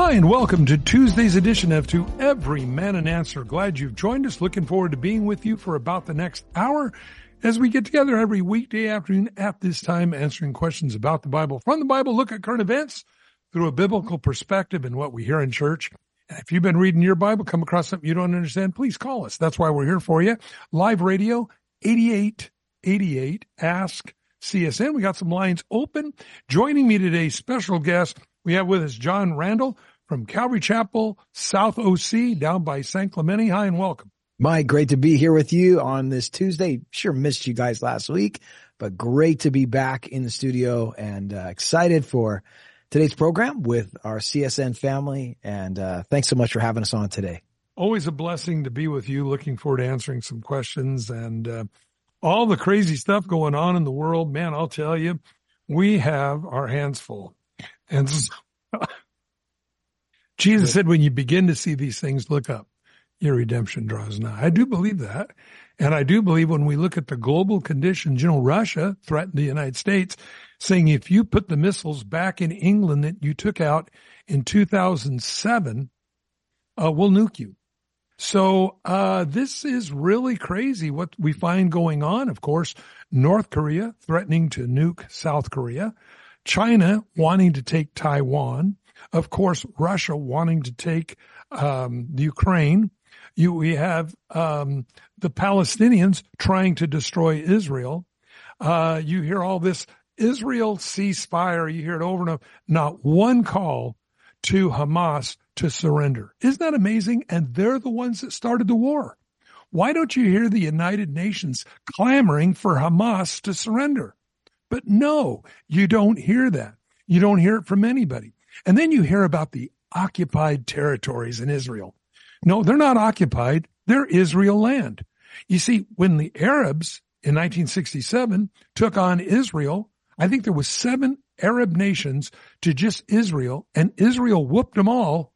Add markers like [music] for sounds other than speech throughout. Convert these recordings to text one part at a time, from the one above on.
Hi, and welcome to Tuesday's edition of To Every Man an Answer. Glad you've joined us. Looking forward to being with you for about the next hour as we get together every weekday afternoon at this time, answering questions about the Bible. From the Bible, look at current events through a biblical perspective and what we hear in church. If you've been reading your Bible, come across something you don't understand, please call us. That's why we're here for you. Live radio, 8888 Ask CSN. We got some lines open. Joining me today, special guest, we have with us John Randall from Calvary Chapel, South OC, down by San Clemente. Hi and welcome. Mike, great to be here with you on this Tuesday. Sure missed you guys last week, but great to be back in the studio and uh, excited for today's program with our CSN family. And uh, thanks so much for having us on today. Always a blessing to be with you. Looking forward to answering some questions and uh, all the crazy stuff going on in the world. Man, I'll tell you, we have our hands full. And Jesus said, when you begin to see these things, look up. Your redemption draws nigh. I do believe that. And I do believe when we look at the global conditions, you know, Russia threatened the United States saying if you put the missiles back in England that you took out in 2007, uh, we'll nuke you. So, uh, this is really crazy what we find going on. Of course, North Korea threatening to nuke South Korea, China wanting to take Taiwan, of course, Russia wanting to take um, Ukraine. You, we have um, the Palestinians trying to destroy Israel. Uh, you hear all this Israel ceasefire. You hear it over and over. Not one call to Hamas to surrender. Isn't that amazing? And they're the ones that started the war. Why don't you hear the United Nations clamoring for Hamas to surrender? But no, you don't hear that. You don't hear it from anybody. And then you hear about the occupied territories in Israel. No, they're not occupied. They're Israel land. You see, when the Arabs in 1967 took on Israel, I think there was seven Arab nations to just Israel and Israel whooped them all.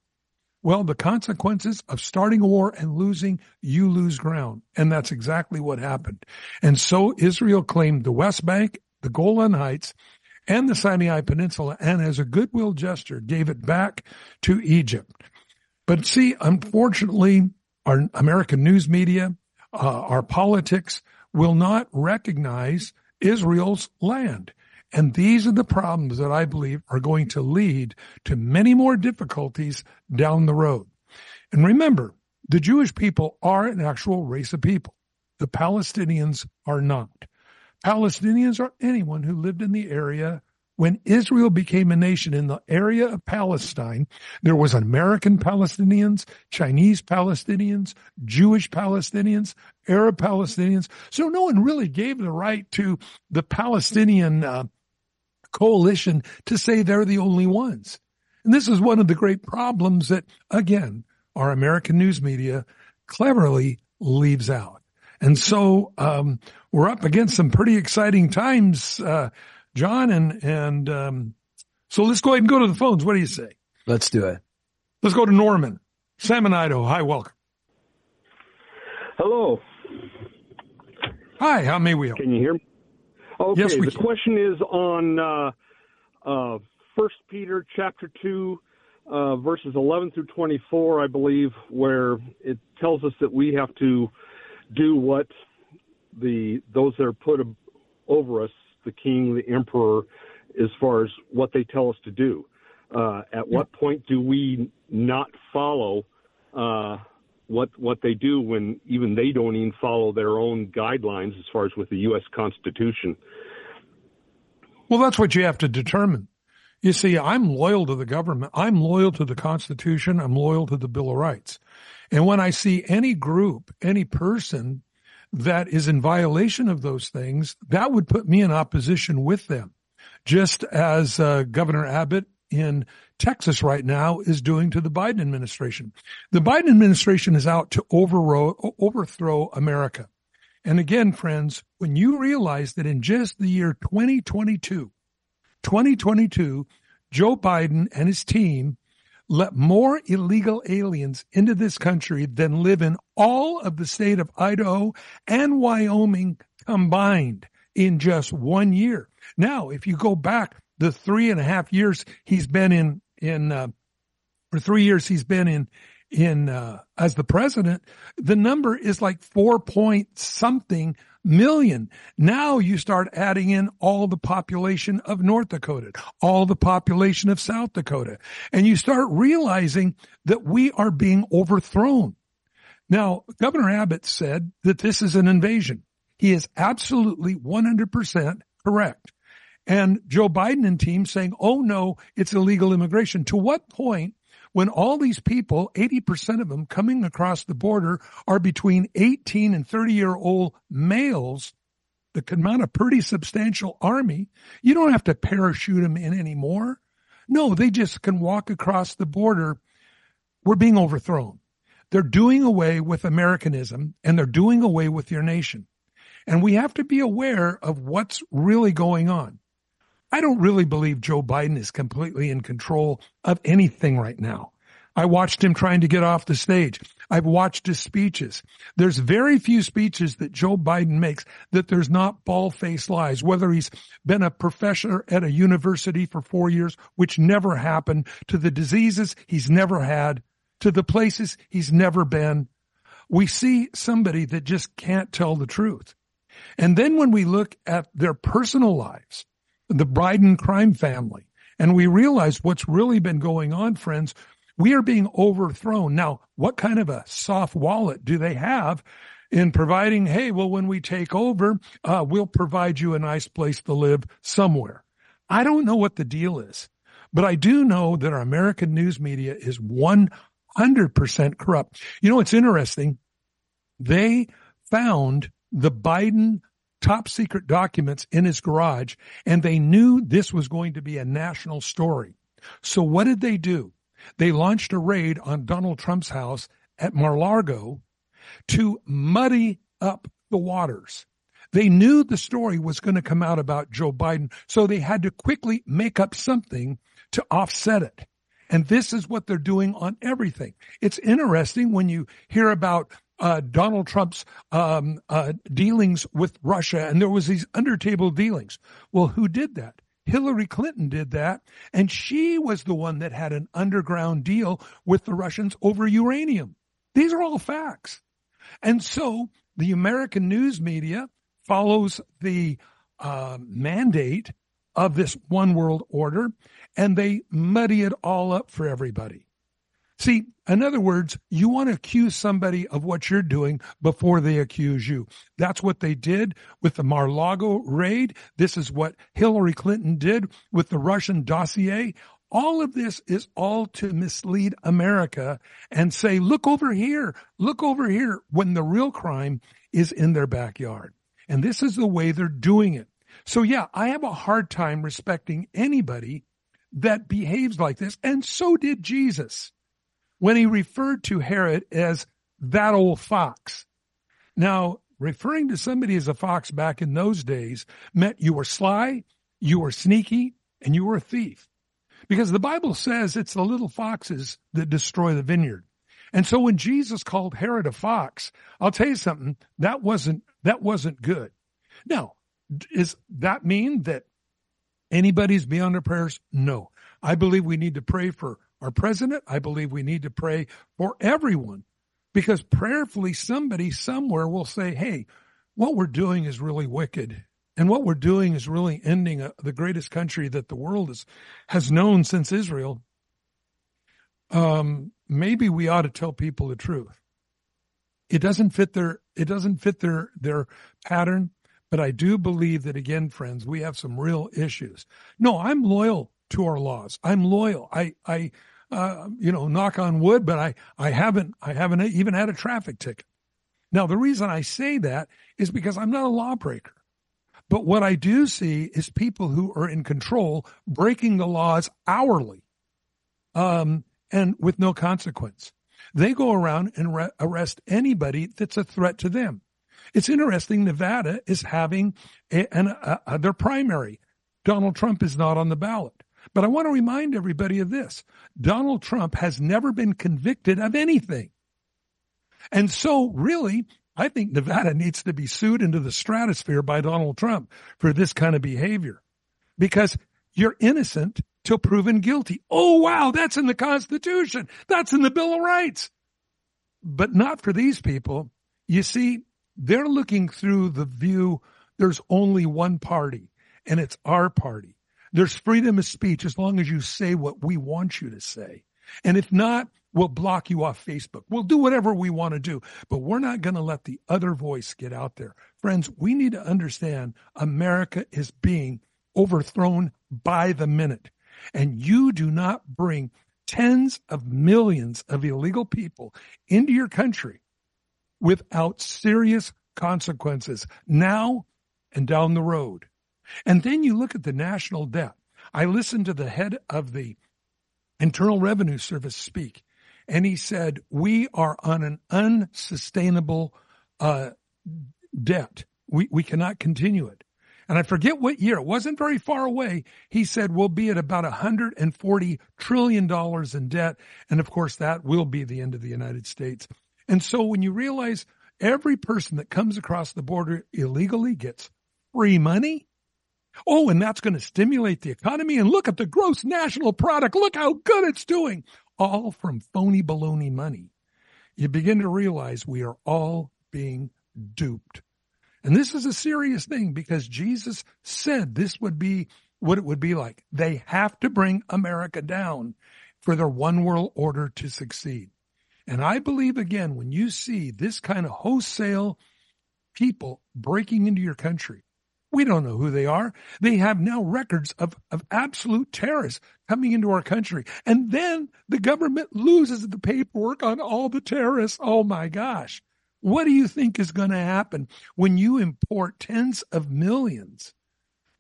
Well, the consequences of starting a war and losing, you lose ground. And that's exactly what happened. And so Israel claimed the West Bank, the Golan Heights, and the Sinai Peninsula, and as a goodwill gesture, gave it back to Egypt. But see, unfortunately, our American news media, uh, our politics will not recognize Israel's land. And these are the problems that I believe are going to lead to many more difficulties down the road. And remember, the Jewish people are an actual race of people. The Palestinians are not. Palestinians are anyone who lived in the area when Israel became a nation in the area of Palestine, there was American Palestinians, Chinese Palestinians, Jewish Palestinians, Arab Palestinians. So no one really gave the right to the Palestinian uh, coalition to say they're the only ones. And this is one of the great problems that, again, our American news media cleverly leaves out. And so um, we're up against some pretty exciting times, uh, John, and and um, so let's go ahead and go to the phones. What do you say? Let's do it. Let's go to Norman, Salmon, Idaho. Hi, welcome. Hello. Hi, how may we help? Can you hear me? Okay, yes, we the can. question is on uh, uh, First Peter chapter two, uh, verses eleven through twenty-four, I believe, where it tells us that we have to do what the those that are put over us, the king, the emperor, as far as what they tell us to do. Uh, at what point do we not follow uh, what what they do when even they don't even follow their own guidelines as far as with the U.S. Constitution? Well, that's what you have to determine. You see, I'm loyal to the government. I'm loyal to the Constitution. I'm loyal to the Bill of Rights. And when I see any group, any person that is in violation of those things, that would put me in opposition with them. Just as uh, Governor Abbott in Texas right now is doing to the Biden administration. The Biden administration is out to overthrow, overthrow America. And again, friends, when you realize that in just the year 2022, 2022, Joe Biden and his team let more illegal aliens into this country than live in all of the state of Idaho and Wyoming combined in just one year. Now, if you go back the three and a half years he's been in, in, uh, or three years he's been in, in, uh, as the president, the number is like four point something million. Now you start adding in all the population of North Dakota, all the population of South Dakota, and you start realizing that we are being overthrown. Now, Governor Abbott said that this is an invasion. He is absolutely 100% correct. And Joe Biden and team saying, oh no, it's illegal immigration. To what point when all these people, 80% of them coming across the border are between 18 and 30 year old males that can mount a pretty substantial army. You don't have to parachute them in anymore. No, they just can walk across the border. We're being overthrown. They're doing away with Americanism and they're doing away with your nation. And we have to be aware of what's really going on. I don't really believe Joe Biden is completely in control of anything right now. I watched him trying to get off the stage. I've watched his speeches. There's very few speeches that Joe Biden makes that there's not ball faced lies, whether he's been a professor at a university for four years, which never happened, to the diseases he's never had, to the places he's never been. We see somebody that just can't tell the truth. And then when we look at their personal lives, the Biden crime family. And we realize what's really been going on, friends. We are being overthrown. Now, what kind of a soft wallet do they have in providing, hey, well, when we take over, uh, we'll provide you a nice place to live somewhere? I don't know what the deal is, but I do know that our American news media is 100% corrupt. You know, it's interesting. They found the Biden top secret documents in his garage and they knew this was going to be a national story. So what did they do? They launched a raid on Donald Trump's house at Mar-Largo to muddy up the waters. They knew the story was going to come out about Joe Biden, so they had to quickly make up something to offset it. And this is what they're doing on everything. It's interesting when you hear about uh, Donald Trump's um, uh, dealings with Russia, and there was these undertable dealings. Well, who did that? Hillary Clinton did that, and she was the one that had an underground deal with the Russians over uranium. These are all facts. And so the American news media follows the uh, mandate of this one world order, and they muddy it all up for everybody. See, in other words, you want to accuse somebody of what you're doing before they accuse you. That's what they did with the Mar-Lago raid. This is what Hillary Clinton did with the Russian dossier. All of this is all to mislead America and say, look over here, look over here, when the real crime is in their backyard. And this is the way they're doing it. So yeah, I have a hard time respecting anybody that behaves like this. And so did Jesus when he referred to Herod as that old fox. Now, referring to somebody as a fox back in those days meant you were sly, you were sneaky, and you were a thief. Because the Bible says it's the little foxes that destroy the vineyard. And so when Jesus called Herod a fox, I'll tell you something, that wasn't, that wasn't good. Now, does that mean that anybody's beyond their prayers? No. I believe we need to pray for our president. I believe we need to pray for everyone because prayerfully somebody somewhere will say, Hey, what we're doing is really wicked. And what we're doing is really ending a, the greatest country that the world has, has known since Israel. Um, maybe we ought to tell people the truth. It doesn't fit their, it doesn't fit their, their pattern, but I do believe that again, friends, we have some real issues. No, I'm loyal to our laws. I'm loyal. I, I, uh, you know, knock on wood, but I, I haven't, I haven't even had a traffic ticket. Now, the reason I say that is because I'm not a lawbreaker. But what I do see is people who are in control breaking the laws hourly. um, and with no consequence. They go around and re- arrest anybody that's a threat to them. It's interesting. Nevada is having a, an, a, a, their primary. Donald Trump is not on the ballot. But I want to remind everybody of this. Donald Trump has never been convicted of anything. And so really, I think Nevada needs to be sued into the stratosphere by Donald Trump for this kind of behavior because you're innocent till proven guilty. Oh, wow. That's in the constitution. That's in the bill of rights, but not for these people. You see, they're looking through the view. There's only one party and it's our party. There's freedom of speech as long as you say what we want you to say. And if not, we'll block you off Facebook. We'll do whatever we want to do, but we're not going to let the other voice get out there. Friends, we need to understand America is being overthrown by the minute. And you do not bring tens of millions of illegal people into your country without serious consequences now and down the road. And then you look at the national debt. I listened to the head of the Internal Revenue Service speak, and he said, We are on an unsustainable uh, debt. We, we cannot continue it. And I forget what year, it wasn't very far away. He said we'll be at about $140 trillion in debt. And of course, that will be the end of the United States. And so when you realize every person that comes across the border illegally gets free money, Oh, and that's going to stimulate the economy. And look at the gross national product. Look how good it's doing. All from phony baloney money. You begin to realize we are all being duped. And this is a serious thing because Jesus said this would be what it would be like. They have to bring America down for their one world order to succeed. And I believe again, when you see this kind of wholesale people breaking into your country, we don't know who they are. They have now records of, of absolute terrorists coming into our country. And then the government loses the paperwork on all the terrorists. Oh my gosh. What do you think is going to happen when you import tens of millions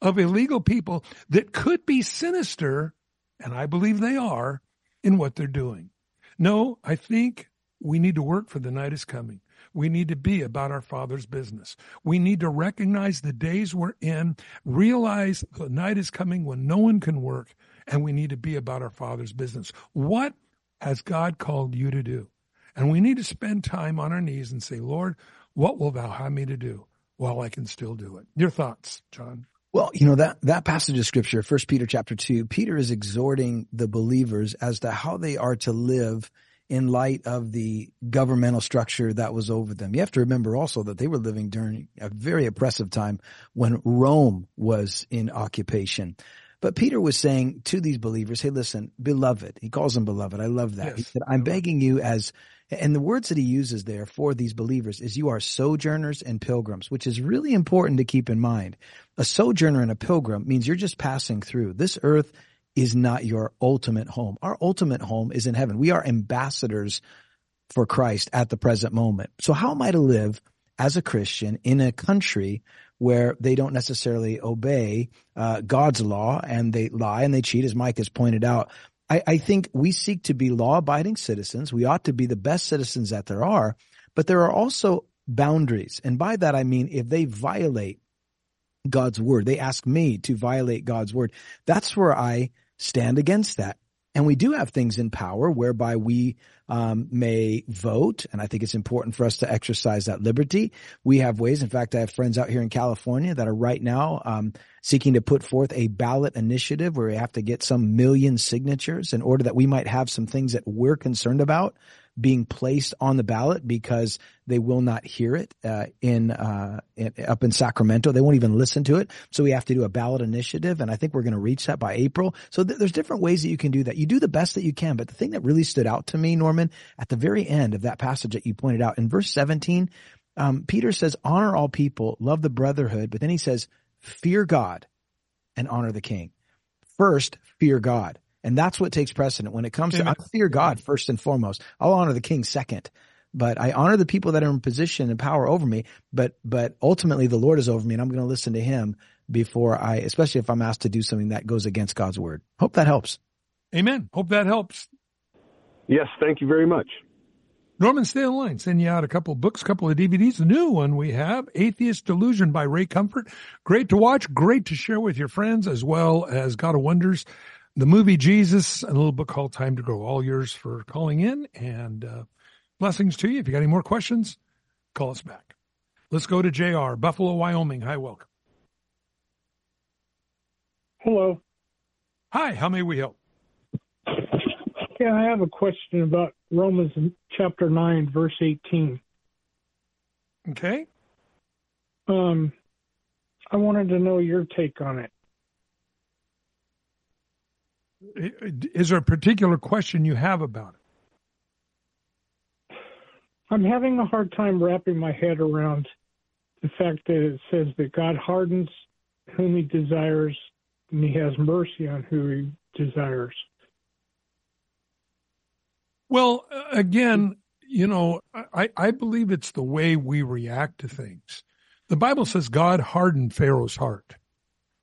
of illegal people that could be sinister, and I believe they are, in what they're doing? No, I think we need to work for the night is coming. We need to be about our Father's business. We need to recognize the days we're in, realize the night is coming when no one can work, and we need to be about our Father's business. What has God called you to do? And we need to spend time on our knees and say, Lord, what will thou have me to do while I can still do it? Your thoughts, John? Well, you know, that, that passage of scripture, first Peter chapter two, Peter is exhorting the believers as to how they are to live in light of the governmental structure that was over them. You have to remember also that they were living during a very oppressive time when Rome was in occupation. But Peter was saying to these believers, Hey, listen, beloved. He calls them beloved. I love that. Yes. He said, I'm begging you as, and the words that he uses there for these believers is you are sojourners and pilgrims, which is really important to keep in mind. A sojourner and a pilgrim means you're just passing through. This earth is not your ultimate home. Our ultimate home is in heaven. We are ambassadors for Christ at the present moment. So how am I to live as a Christian in a country where they don't necessarily obey uh, God's law and they lie and they cheat, as Mike has pointed out? I, I think we seek to be law-abiding citizens. We ought to be the best citizens that there are, but there are also boundaries. And by that I mean if they violate God's word, they ask me to violate God's word. That's where I stand against that. And we do have things in power whereby we um, may vote, and I think it's important for us to exercise that liberty. We have ways. In fact, I have friends out here in California that are right now um, seeking to put forth a ballot initiative where we have to get some million signatures in order that we might have some things that we're concerned about being placed on the ballot because they will not hear it uh, in, uh, in, up in Sacramento. They won't even listen to it. So we have to do a ballot initiative, and I think we're going to reach that by April. So th- there's different ways that you can do that. You do the best that you can, but the thing that really stood out to me, Norman, at the very end of that passage that you pointed out in verse 17, um, Peter says, "Honor all people, love the brotherhood," but then he says, "Fear God and honor the King." First, fear God. And that's what takes precedent when it comes to, I fear God first and foremost. I'll honor the king second, but I honor the people that are in position and power over me. But, but ultimately the Lord is over me and I'm going to listen to him before I, especially if I'm asked to do something that goes against God's word. Hope that helps. Amen. Hope that helps. Yes, thank you very much. Norman, stay on line. Send you out a couple of books, a couple of DVDs. The new one we have, Atheist Delusion by Ray Comfort. Great to watch, great to share with your friends, as well as God of Wonders, the movie Jesus, and a little book called Time to Grow. All yours for calling in, and uh, blessings to you. If you got any more questions, call us back. Let's go to JR, Buffalo, Wyoming. Hi, welcome. Hello. Hi, how may we help? Yeah, I have a question about Romans chapter 9, verse 18. Okay. Um, I wanted to know your take on it. Is there a particular question you have about it? I'm having a hard time wrapping my head around the fact that it says that God hardens whom he desires and he has mercy on who he desires. Well, again, you know, I, I believe it's the way we react to things. The Bible says God hardened Pharaoh's heart.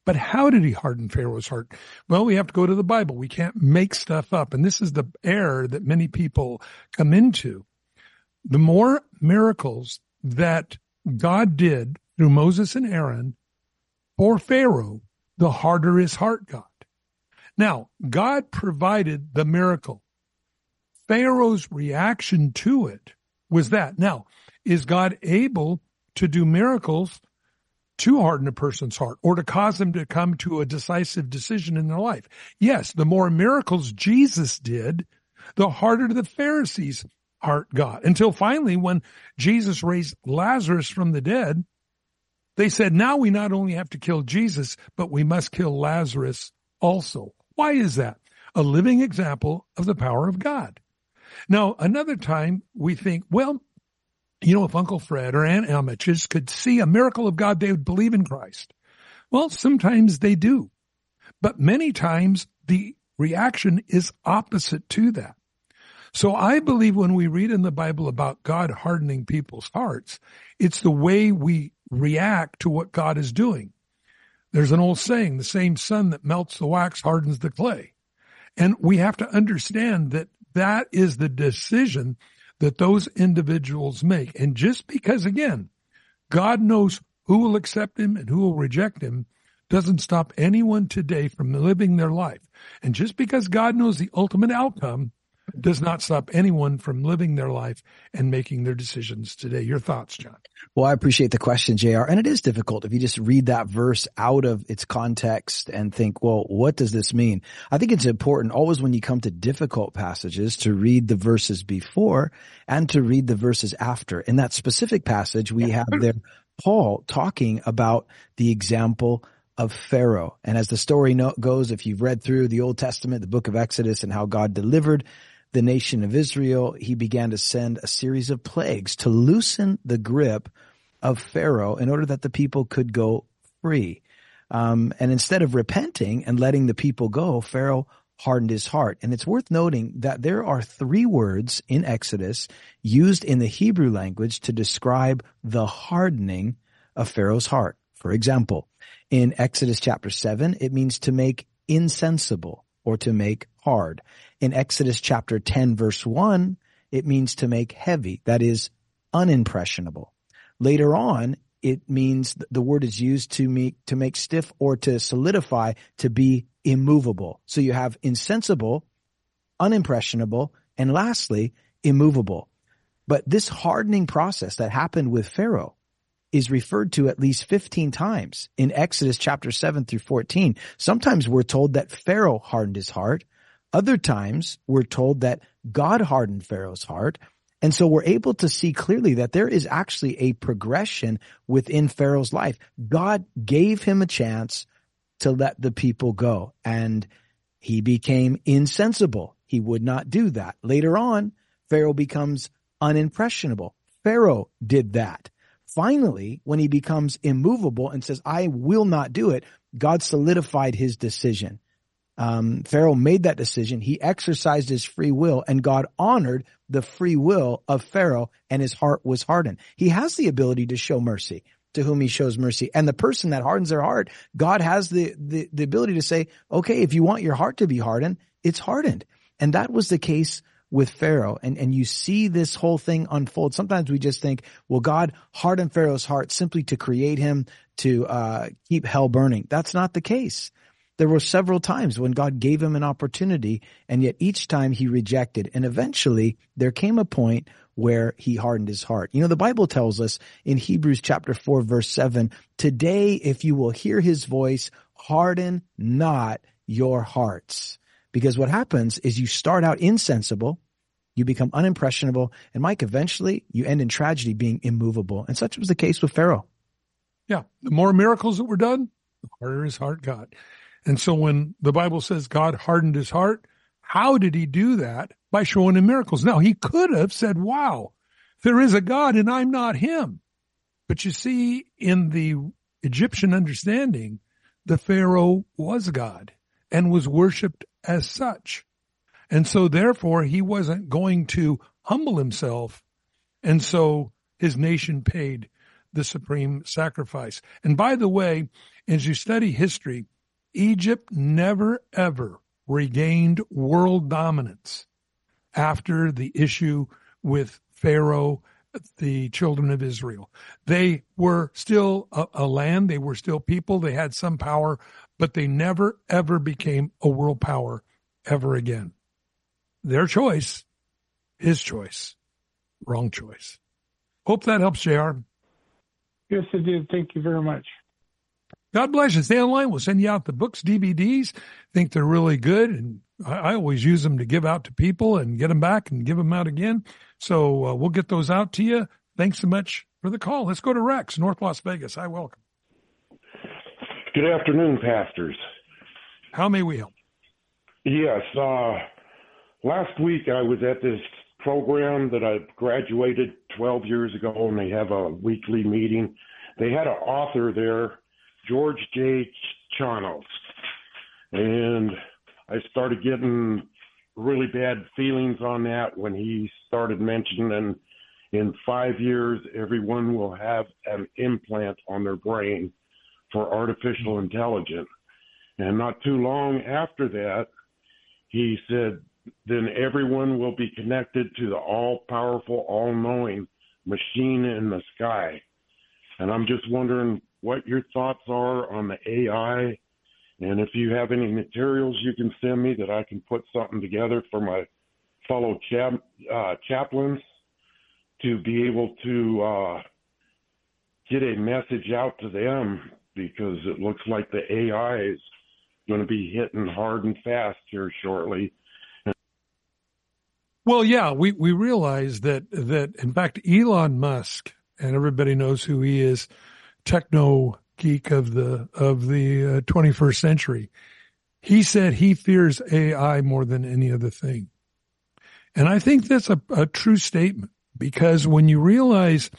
But how did he harden Pharaoh's heart? Well, we have to go to the Bible. We can't make stuff up. And this is the error that many people come into. The more miracles that God did through Moses and Aaron for Pharaoh, the harder his heart got. Now, God provided the miracle. Pharaoh's reaction to it was that. Now, is God able to do miracles to harden a person's heart or to cause them to come to a decisive decision in their life? Yes, the more miracles Jesus did, the harder the Pharisees' heart got until finally when Jesus raised Lazarus from the dead, they said, now we not only have to kill Jesus, but we must kill Lazarus also. Why is that? A living example of the power of God. Now, another time we think, well, you know, if Uncle Fred or Aunt just could see a miracle of God, they would believe in Christ. Well, sometimes they do, but many times the reaction is opposite to that. So I believe when we read in the Bible about God hardening people's hearts, it's the way we react to what God is doing. There's an old saying, the same sun that melts the wax hardens the clay. And we have to understand that that is the decision that those individuals make. And just because, again, God knows who will accept him and who will reject him doesn't stop anyone today from living their life. And just because God knows the ultimate outcome does not stop anyone from living their life and making their decisions today. Your thoughts, John? Well, I appreciate the question, JR. And it is difficult if you just read that verse out of its context and think, well, what does this mean? I think it's important always when you come to difficult passages to read the verses before and to read the verses after. In that specific passage, we have there Paul talking about the example of Pharaoh. And as the story goes, if you've read through the Old Testament, the book of Exodus and how God delivered the nation of Israel, he began to send a series of plagues to loosen the grip of Pharaoh in order that the people could go free. Um, and instead of repenting and letting the people go, Pharaoh hardened his heart. And it's worth noting that there are three words in Exodus used in the Hebrew language to describe the hardening of Pharaoh's heart. For example, in Exodus chapter 7, it means to make insensible or to make hard. In Exodus chapter 10 verse 1, it means to make heavy, that is unimpressionable. Later on, it means the word is used to make, to make stiff or to solidify to be immovable. So you have insensible, unimpressionable, and lastly, immovable. But this hardening process that happened with Pharaoh is referred to at least 15 times in Exodus chapter 7 through 14. Sometimes we're told that Pharaoh hardened his heart. Other times we're told that God hardened Pharaoh's heart. And so we're able to see clearly that there is actually a progression within Pharaoh's life. God gave him a chance to let the people go and he became insensible. He would not do that. Later on, Pharaoh becomes unimpressionable. Pharaoh did that. Finally, when he becomes immovable and says, I will not do it, God solidified his decision um, Pharaoh made that decision. He exercised his free will and God honored the free will of Pharaoh and his heart was hardened. He has the ability to show mercy. to whom he shows mercy. And the person that hardens their heart, God has the, the, the ability to say, okay, if you want your heart to be hardened, it's hardened. And that was the case with Pharaoh. And, and you see this whole thing unfold. Sometimes we just think, well, God hardened Pharaoh's heart simply to create him to, uh, keep hell burning. That's not the case. There were several times when God gave him an opportunity and yet each time he rejected. And eventually there came a point where he hardened his heart. You know, the Bible tells us in Hebrews chapter 4 verse 7, today if you will hear his voice, harden not your hearts. Because what happens is you start out insensible, you become unimpressionable, and Mike, eventually you end in tragedy being immovable. And such was the case with Pharaoh. Yeah. The more miracles that were done, the harder his heart got. And so when the Bible says God hardened his heart, how did he do that? By showing him miracles. Now he could have said, wow, there is a God and I'm not him. But you see, in the Egyptian understanding, the Pharaoh was God and was worshiped as such. And so therefore he wasn't going to humble himself. And so his nation paid the supreme sacrifice. And by the way, as you study history, Egypt never ever regained world dominance after the issue with Pharaoh, the children of Israel. They were still a, a, land, they were still people, they had some power, but they never ever became a world power ever again. Their choice, his choice, wrong choice. Hope that helps, JR. Yes, it did. Thank you very much. God bless you. Stay online. We'll send you out the books, DVDs. Think they're really good. And I, I always use them to give out to people and get them back and give them out again. So uh, we'll get those out to you. Thanks so much for the call. Let's go to Rex, North Las Vegas. Hi, welcome. Good afternoon, pastors. How may we help? Yes. Uh, last week I was at this program that I graduated 12 years ago, and they have a weekly meeting. They had an author there George J. Chanos. And I started getting really bad feelings on that when he started mentioning in five years everyone will have an implant on their brain for artificial intelligence. And not too long after that, he said, then everyone will be connected to the all powerful, all knowing machine in the sky. And I'm just wondering what your thoughts are on the AI, and if you have any materials you can send me that I can put something together for my fellow chap, uh, chaplains to be able to uh, get a message out to them because it looks like the AI is going to be hitting hard and fast here shortly. Well, yeah, we, we realize that, that in fact, Elon Musk, and everybody knows who he is, techno geek of the of the uh, 21st century. He said he fears AI more than any other thing. And I think that's a, a true statement because when you realize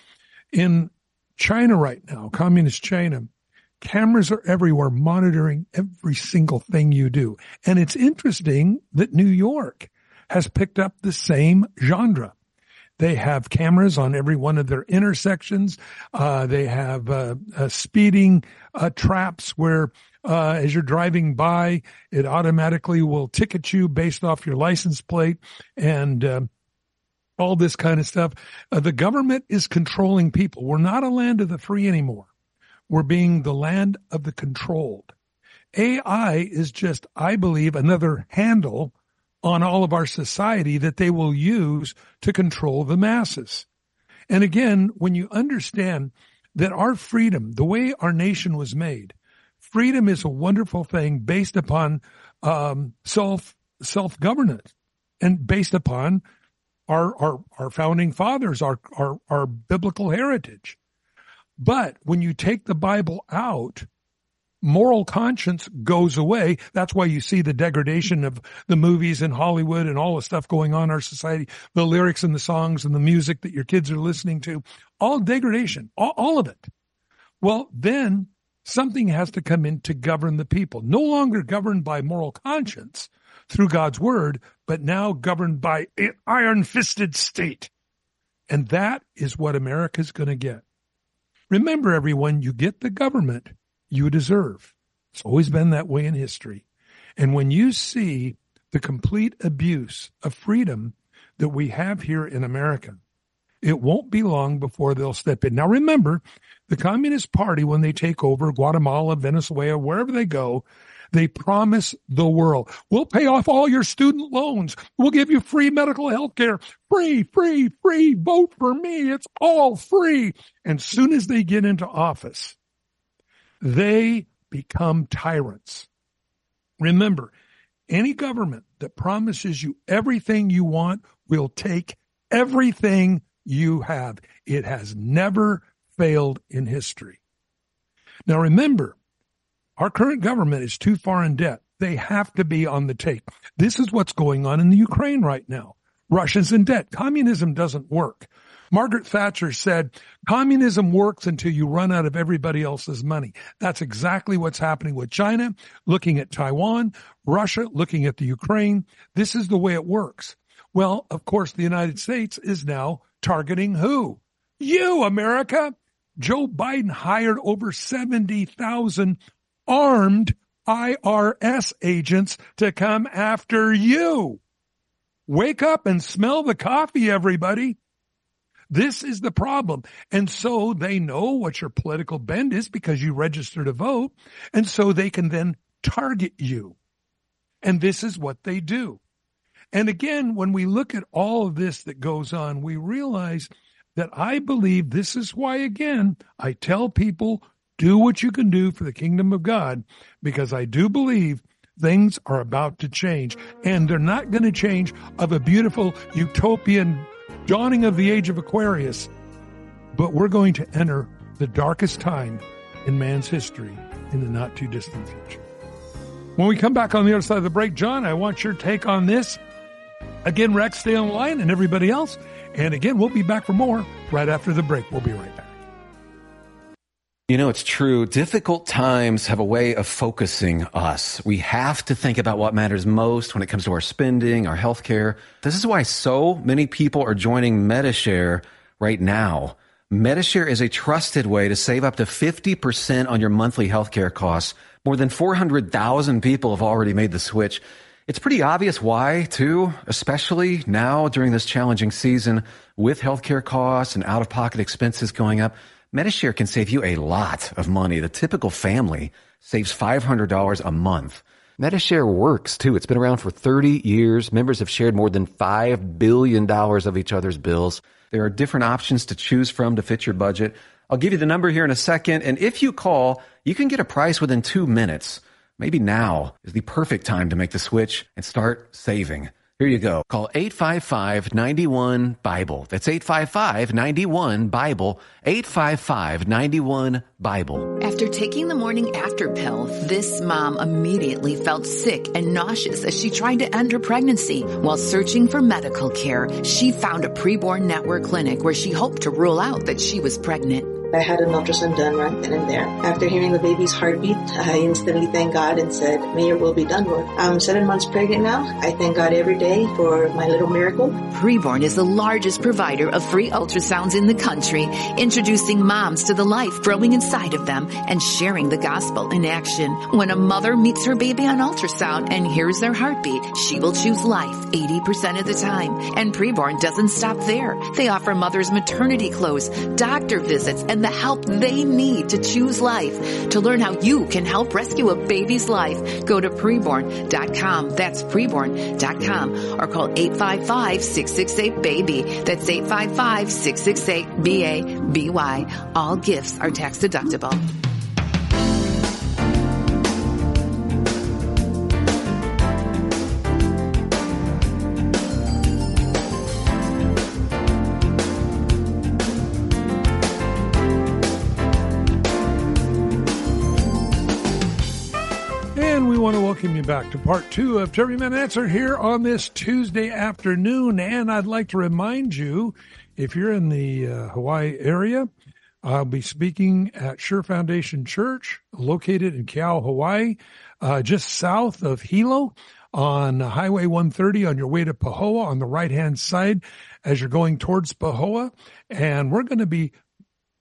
in China right now, communist China, cameras are everywhere monitoring every single thing you do. And it's interesting that New York has picked up the same genre. They have cameras on every one of their intersections. Uh, they have uh, uh, speeding uh, traps where, uh, as you're driving by, it automatically will ticket you based off your license plate and uh, all this kind of stuff. the government is controlling people. We're not a land of the free anymore. We're being the land of the controlled. AI is just, I believe, another handle on all of our society that they will use to control the masses. And again, when you understand that our freedom, the way our nation was made, freedom is a wonderful thing based upon um, self self governance and based upon our, our our founding fathers, our, our our biblical heritage. But when you take the Bible out, moral conscience goes away. That's why you see the degradation of the movies in Hollywood and all the stuff going on in our society, the lyrics and the songs and the music that your kids are listening to, all degradation, all, all of it. Well, then something has to come in to govern the people, no longer governed by moral conscience through God's word, but now governed by an iron fisted state. And that is what America's going to get. Remember, everyone, you get the government you deserve. It's always been that way in history. And when you see the complete abuse of freedom that we have here in America, it won't be long before they'll step in. Now remember, the Communist Party, when they take over Guatemala, Venezuela, wherever they go, they promise the world. We'll pay off all your student loans. We'll give you free medical health care. Free, free, free. Vote for me. It's all free. And soon as they get into office, they become tyrants. Remember, any government that promises you everything you want will take everything you have. It has never failed in history. Now remember, our current government is too far in debt. They have to be on the take. This is what's going on in the Ukraine right now. Russia's in debt. Communism doesn't work. Margaret Thatcher said, communism works until you run out of everybody else's money. That's exactly what's happening with China, looking at Taiwan, Russia, looking at the Ukraine. This is the way it works. Well, of course, the United States is now targeting who? You, America. Joe Biden hired over 70,000 armed IRS agents to come after you. Wake up and smell the coffee, everybody. This is the problem. And so they know what your political bend is because you register to vote. And so they can then target you. And this is what they do. And again, when we look at all of this that goes on, we realize that I believe this is why, again, I tell people do what you can do for the kingdom of God, because I do believe things are about to change. And they're not going to change of a beautiful utopian dawning of the age of Aquarius, but we're going to enter the darkest time in man's history in the not too distant future. When we come back on the other side of the break, John, I want your take on this. Again, Rex, stay online and everybody else. And again, we'll be back for more right after the break. We'll be right back. You know, it's true. Difficult times have a way of focusing us. We have to think about what matters most when it comes to our spending, our healthcare. This is why so many people are joining Medi-Share right now. Medi-Share is a trusted way to save up to 50% on your monthly healthcare costs. More than 400,000 people have already made the switch. It's pretty obvious why, too, especially now during this challenging season with healthcare costs and out of pocket expenses going up. Medi-Share can save you a lot of money. The typical family saves $500 a month. Medi-Share works too. It's been around for 30 years. Members have shared more than $5 billion of each other's bills. There are different options to choose from to fit your budget. I'll give you the number here in a second. And if you call, you can get a price within two minutes. Maybe now is the perfect time to make the switch and start saving. Here you go. Call 855-91-BIBLE. That's 855-91-BIBLE. 855-91-BIBLE. After taking the morning after pill, this mom immediately felt sick and nauseous as she tried to end her pregnancy. While searching for medical care, she found a preborn network clinic where she hoped to rule out that she was pregnant. I had an ultrasound done right then and there. After hearing the baby's heartbeat, I instantly thanked God and said, may your will be done, Lord. I'm seven months pregnant now. I thank God every day for my little miracle. Preborn is the largest provider of free ultrasounds in the country, introducing moms to the life growing inside of them and sharing the gospel in action. When a mother meets her baby on ultrasound and hears their heartbeat, she will choose life 80% of the time. And Preborn doesn't stop there. They offer mothers maternity clothes, doctor visits, and the help they need to choose life. To learn how you can help rescue a baby's life, go to preborn.com. That's preborn.com or call 855-668-BABY. That's 855-668-B-A-B-Y. All gifts are tax deductible. Welcome you back to part two of Terry Man Answer here on this Tuesday afternoon. And I'd like to remind you, if you're in the uh, Hawaii area, I'll be speaking at Sure Foundation Church, located in Keaau, Hawaii, uh, just south of Hilo on Highway 130 on your way to Pahoa on the right hand side as you're going towards Pahoa. And we're going to be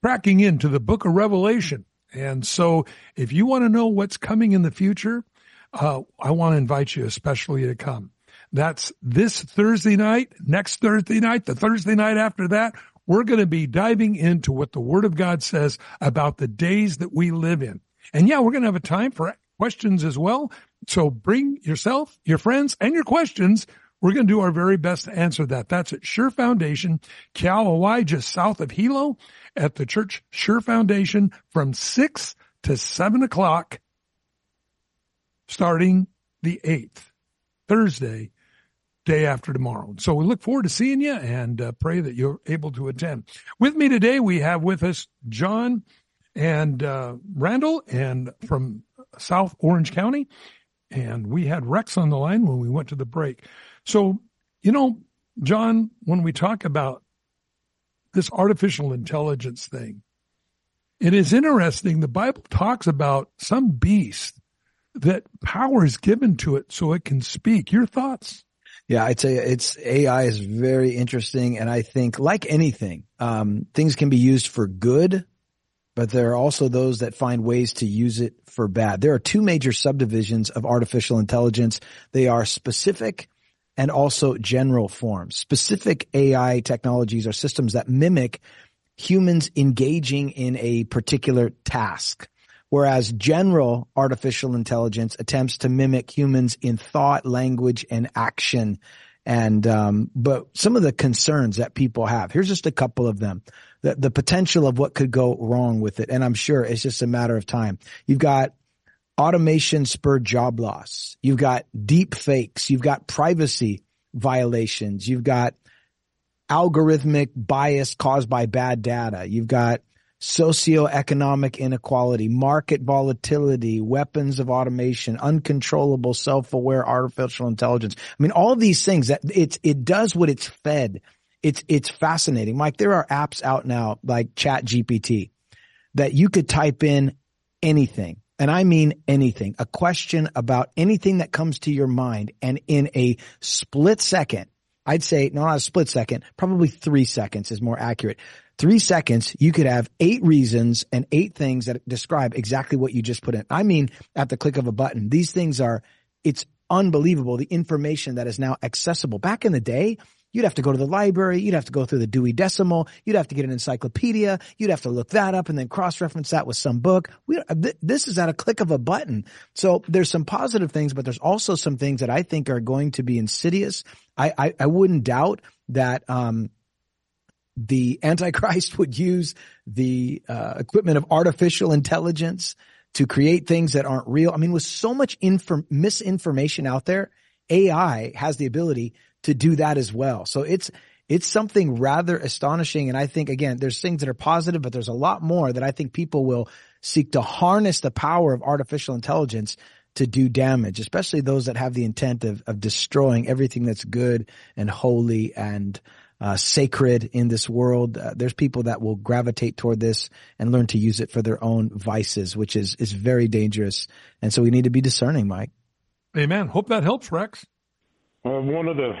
cracking into the book of Revelation. And so if you want to know what's coming in the future, uh, I want to invite you especially to come. That's this Thursday night, next Thursday night, the Thursday night after that. We're going to be diving into what the Word of God says about the days that we live in. And yeah, we're going to have a time for questions as well. So bring yourself, your friends, and your questions. We're going to do our very best to answer that. That's at Sure Foundation, Cal just south of Hilo at the church Sure Foundation from six to seven o'clock starting the 8th, Thursday, day after tomorrow. So we look forward to seeing you and uh, pray that you're able to attend. With me today, we have with us John and uh, Randall and from South Orange County. And we had Rex on the line when we went to the break. So, you know, John, when we talk about this artificial intelligence thing, it is interesting. The Bible talks about some beast that power is given to it so it can speak. Your thoughts? Yeah, I'd say it's AI is very interesting. And I think like anything, um, things can be used for good, but there are also those that find ways to use it for bad. There are two major subdivisions of artificial intelligence. They are specific and also general forms. Specific AI technologies are systems that mimic humans engaging in a particular task whereas general artificial intelligence attempts to mimic humans in thought, language, and action. And um, but some of the concerns that people have here's just a couple of them. The, the potential of what could go wrong with it, and I'm sure it's just a matter of time. You've got automation spurred job loss. You've got deep fakes. You've got privacy violations. You've got algorithmic bias caused by bad data. You've got socioeconomic inequality, market volatility, weapons of automation, uncontrollable self-aware artificial intelligence. I mean, all these things that it's, it does what it's fed. It's, it's fascinating. Mike, there are apps out now like chat GPT that you could type in anything. And I mean anything, a question about anything that comes to your mind. And in a split second, I'd say, no, not a split second, probably three seconds is more accurate three seconds, you could have eight reasons and eight things that describe exactly what you just put in. I mean, at the click of a button, these things are, it's unbelievable. The information that is now accessible. Back in the day, You'd have to go to the library. You'd have to go through the Dewey Decimal. You'd have to get an encyclopedia. You'd have to look that up and then cross-reference that with some book. We, this is at a click of a button. So there's some positive things, but there's also some things that I think are going to be insidious. I, I, I wouldn't doubt that, um, the Antichrist [laughs] would use the uh, equipment of artificial intelligence to create things that aren't real. I mean, with so much inform- misinformation out there, AI has the ability to do that as well. So it's it's something rather astonishing. And I think again, there's things that are positive, but there's a lot more that I think people will seek to harness the power of artificial intelligence to do damage, especially those that have the intent of, of destroying everything that's good and holy and uh, sacred in this world. Uh, there's people that will gravitate toward this and learn to use it for their own vices, which is is very dangerous. And so we need to be discerning, Mike. Amen. Hope that helps, Rex. Uh, one of the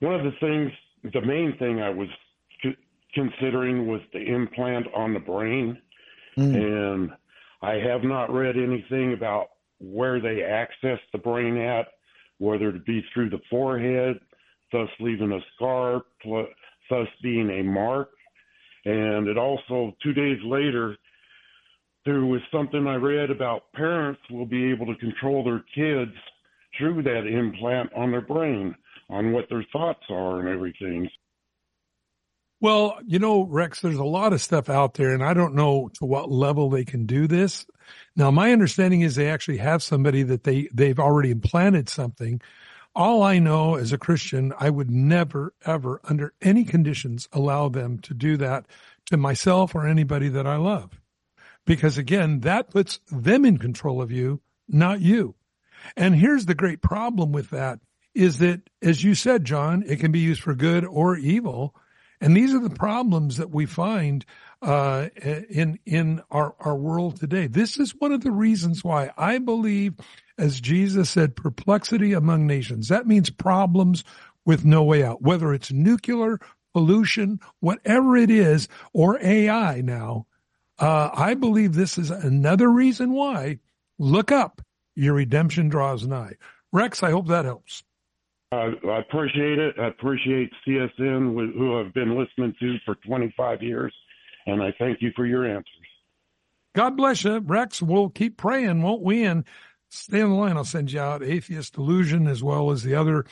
one of the things, the main thing I was c- considering was the implant on the brain, mm. and I have not read anything about where they access the brain at, whether it be through the forehead, thus leaving a scar, thus being a mark. And it also, two days later, there was something I read about parents will be able to control their kids through that implant on their brain, on what their thoughts are and everything. Well, you know, Rex, there's a lot of stuff out there, and I don't know to what level they can do this. Now, my understanding is they actually have somebody that they they've already implanted something all I know as a Christian, I would never, ever, under any conditions, allow them to do that to myself or anybody that I love. Because again, that puts them in control of you, not you. And here's the great problem with that is that, as you said, John, it can be used for good or evil. And these are the problems that we find uh, in in our our world today. This is one of the reasons why I believe, as Jesus said, perplexity among nations. That means problems with no way out, whether it's nuclear pollution, whatever it is, or AI now, uh, I believe this is another reason why look up your redemption draws nigh. Rex, I hope that helps. Uh, I appreciate it. I appreciate CSN, who I've been listening to for 25 years, and I thank you for your answers. God bless you, Rex. We'll keep praying, won't we? And stay on the line. I'll send you out Atheist Delusion as well as the other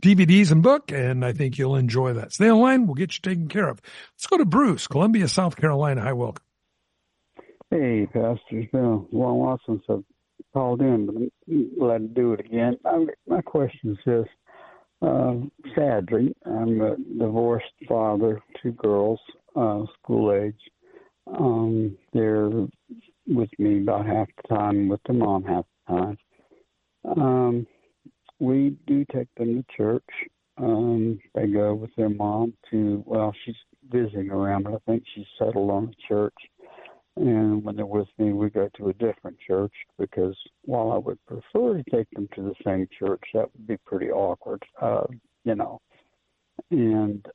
DVDs and book, and I think you'll enjoy that. Stay on the line. We'll get you taken care of. Let's go to Bruce, Columbia, South Carolina. Hi, welcome. Hey, Pastor. It's been a long while since I've called in, but I'm glad to do it again. I, my question is this. Uh, sadly, I'm a divorced father, two girls, uh, school age. Um, they're with me about half the time, with the mom half the time. Um, we do take them to church. Um, they go with their mom to, well, she's visiting around, but I think she's settled on a church. And when they're with me, we go to a different church because while I would prefer to take them to the same church, that would be pretty awkward, uh, you know. And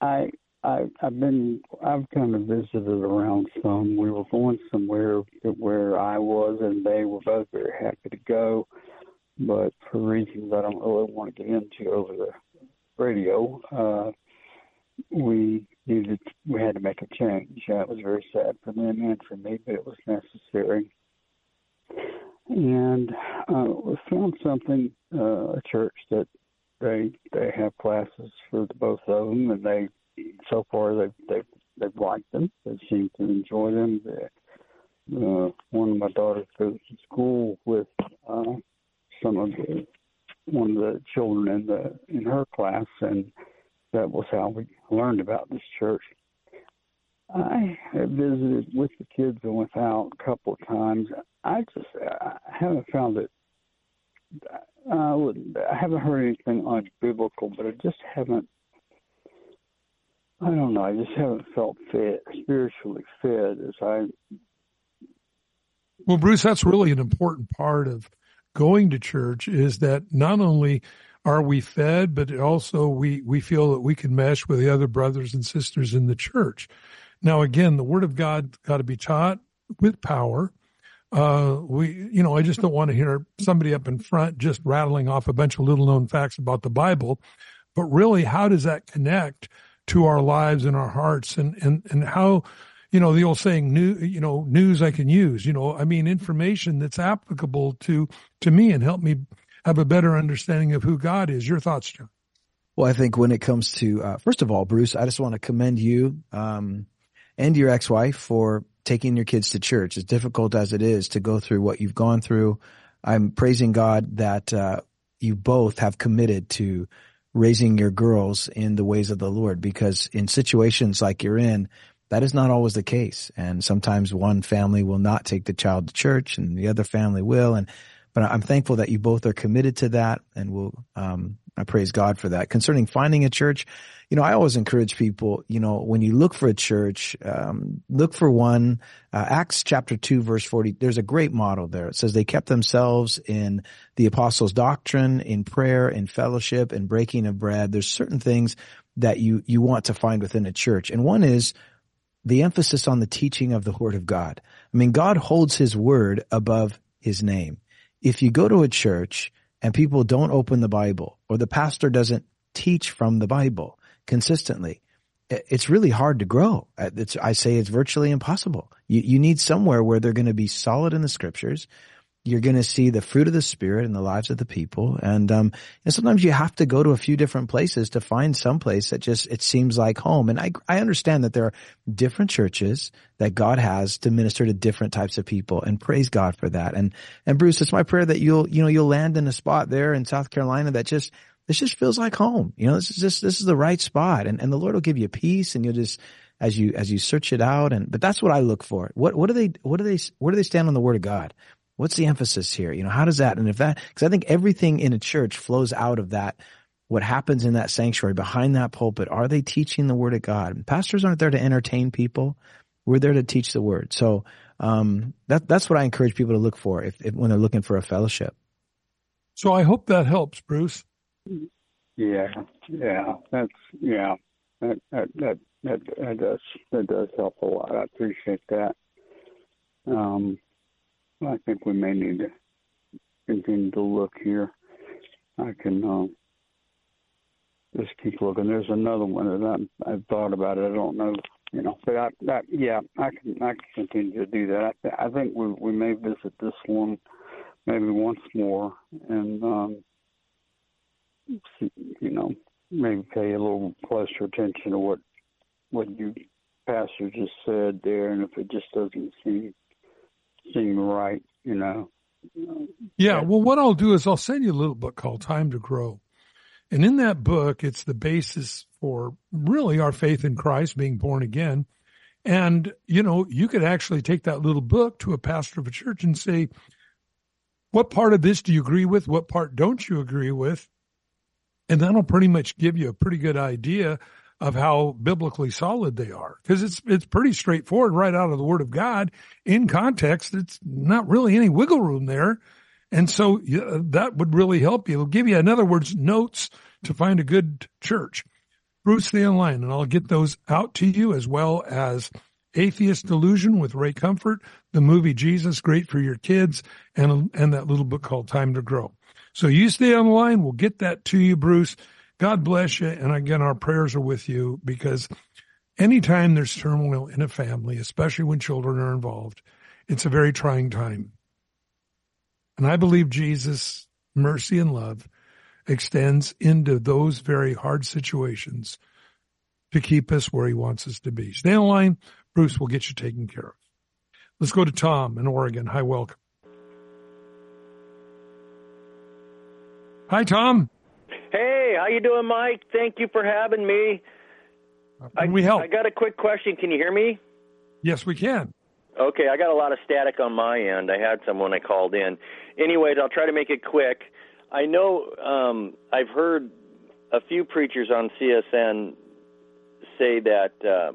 I, I, I've been, I've kind of visited around some. We were going somewhere where I was, and they were both very happy to go, but for reasons I don't really want to get into over the radio, uh, we needed we had to make a change. Uh, it was very sad for them and for me, but it was necessary. And uh, we found something uh, a church that they they have classes for both of them, and they so far they've they've they've liked them. They seem to enjoy them. They, uh, one of my daughters goes to school with uh, some of the one of the children in the in her class, and that was how we learned about this church. I have visited with the kids and without a couple of times. I just I haven't found it. I wouldn't. I haven't heard anything unbiblical, but I just haven't. I don't know. I just haven't felt fed, spiritually fed as I. Well, Bruce, that's really an important part of going to church. Is that not only are we fed, but also we, we feel that we can mesh with the other brothers and sisters in the church. Now, again, the word of God got to be taught with power. Uh, we, you know, I just don't want to hear somebody up in front just rattling off a bunch of little known facts about the Bible, but really, how does that connect to our lives and our hearts and, and, and how, you know, the old saying, new, you know, news I can use, you know, I mean, information that's applicable to, to me and help me have a better understanding of who God is. Your thoughts, John? Well, I think when it comes to, uh, first of all, Bruce, I just want to commend you um, and your ex-wife for taking your kids to church. As difficult as it is to go through what you've gone through, I'm praising God that uh, you both have committed to raising your girls in the ways of the Lord because in situations like you're in, that is not always the case. And sometimes one family will not take the child to church and the other family will. And but I'm thankful that you both are committed to that and will, um, I praise God for that. Concerning finding a church, you know, I always encourage people, you know, when you look for a church, um, look for one. Uh, Acts chapter 2 verse 40, there's a great model there. It says they kept themselves in the apostles' doctrine, in prayer, in fellowship, in breaking of bread. There's certain things that you, you want to find within a church. And one is the emphasis on the teaching of the word of God. I mean, God holds his word above his name if you go to a church and people don't open the Bible or the pastor doesn't teach from the Bible consistently, it's really hard to grow. Uh, it's, I say it's virtually impossible. You, you need somewhere where they're going to be solid in the scriptures, you're going to see the fruit of the spirit in the lives of the people. And, um, and sometimes you have to go to a few different places to find some place that just, it seems like home. And I, I understand that there are different churches that God has to minister to different types of people and praise God for that. And, and Bruce, it's my prayer that you'll, you know, you'll land in a spot there in South Carolina that just, this just feels like home. You know, this is just, this is the right spot and, and the Lord will give you peace and you'll just, as you, as you search it out. And, but that's what I look for. What, what do they, what do they, where do they stand on the word of God? What's the emphasis here? You know, how does that, and if that, cause I think everything in a church flows out of that, what happens in that sanctuary behind that pulpit. Are they teaching the word of God? And pastors aren't there to entertain people. We're there to teach the word. So, um, that, that's what I encourage people to look for if, if, when they're looking for a fellowship. So I hope that helps, Bruce. Yeah, yeah, that's yeah. that that that that, that does that does help a lot. I appreciate that. Um, I think we may need to continue to look here. I can um, just keep looking. There's another one that I, I've thought about it. I don't know, you know, but I, that yeah, I can I can continue to do that. I, I think we we may visit this one maybe once more and um, you know maybe pay a little closer attention to what what you pastor just said there, and if it just doesn't seem seem right, you know. Yeah, well, what I'll do is I'll send you a little book called Time to Grow. And in that book, it's the basis for really our faith in Christ, being born again. And, you know, you could actually take that little book to a pastor of a church and say, what part of this do you agree with? What part don't you agree with? And that'll pretty much give you a pretty good idea of how biblically solid they are. Because it's it's pretty straightforward right out of the word of God. In context it's not really any wiggle room there. And so yeah, that would really help you. It'll give you in other words notes to find a good church. Bruce the Online and I'll get those out to you as well as Atheist Delusion with Ray Comfort the movie Jesus great for your kids and and that little book called Time to Grow. So you stay on the line we'll get that to you Bruce God bless you. And again, our prayers are with you because anytime there's turmoil in a family, especially when children are involved, it's a very trying time. And I believe Jesus' mercy and love extends into those very hard situations to keep us where he wants us to be. Stay the line. Bruce will get you taken care of. Let's go to Tom in Oregon. Hi, welcome. Hi, Tom. Hey, how you doing, Mike? Thank you for having me. Can we help? I got a quick question. Can you hear me? Yes, we can. Okay, I got a lot of static on my end. I had some when I called in. Anyways, I'll try to make it quick. I know um, I've heard a few preachers on CSN say that uh,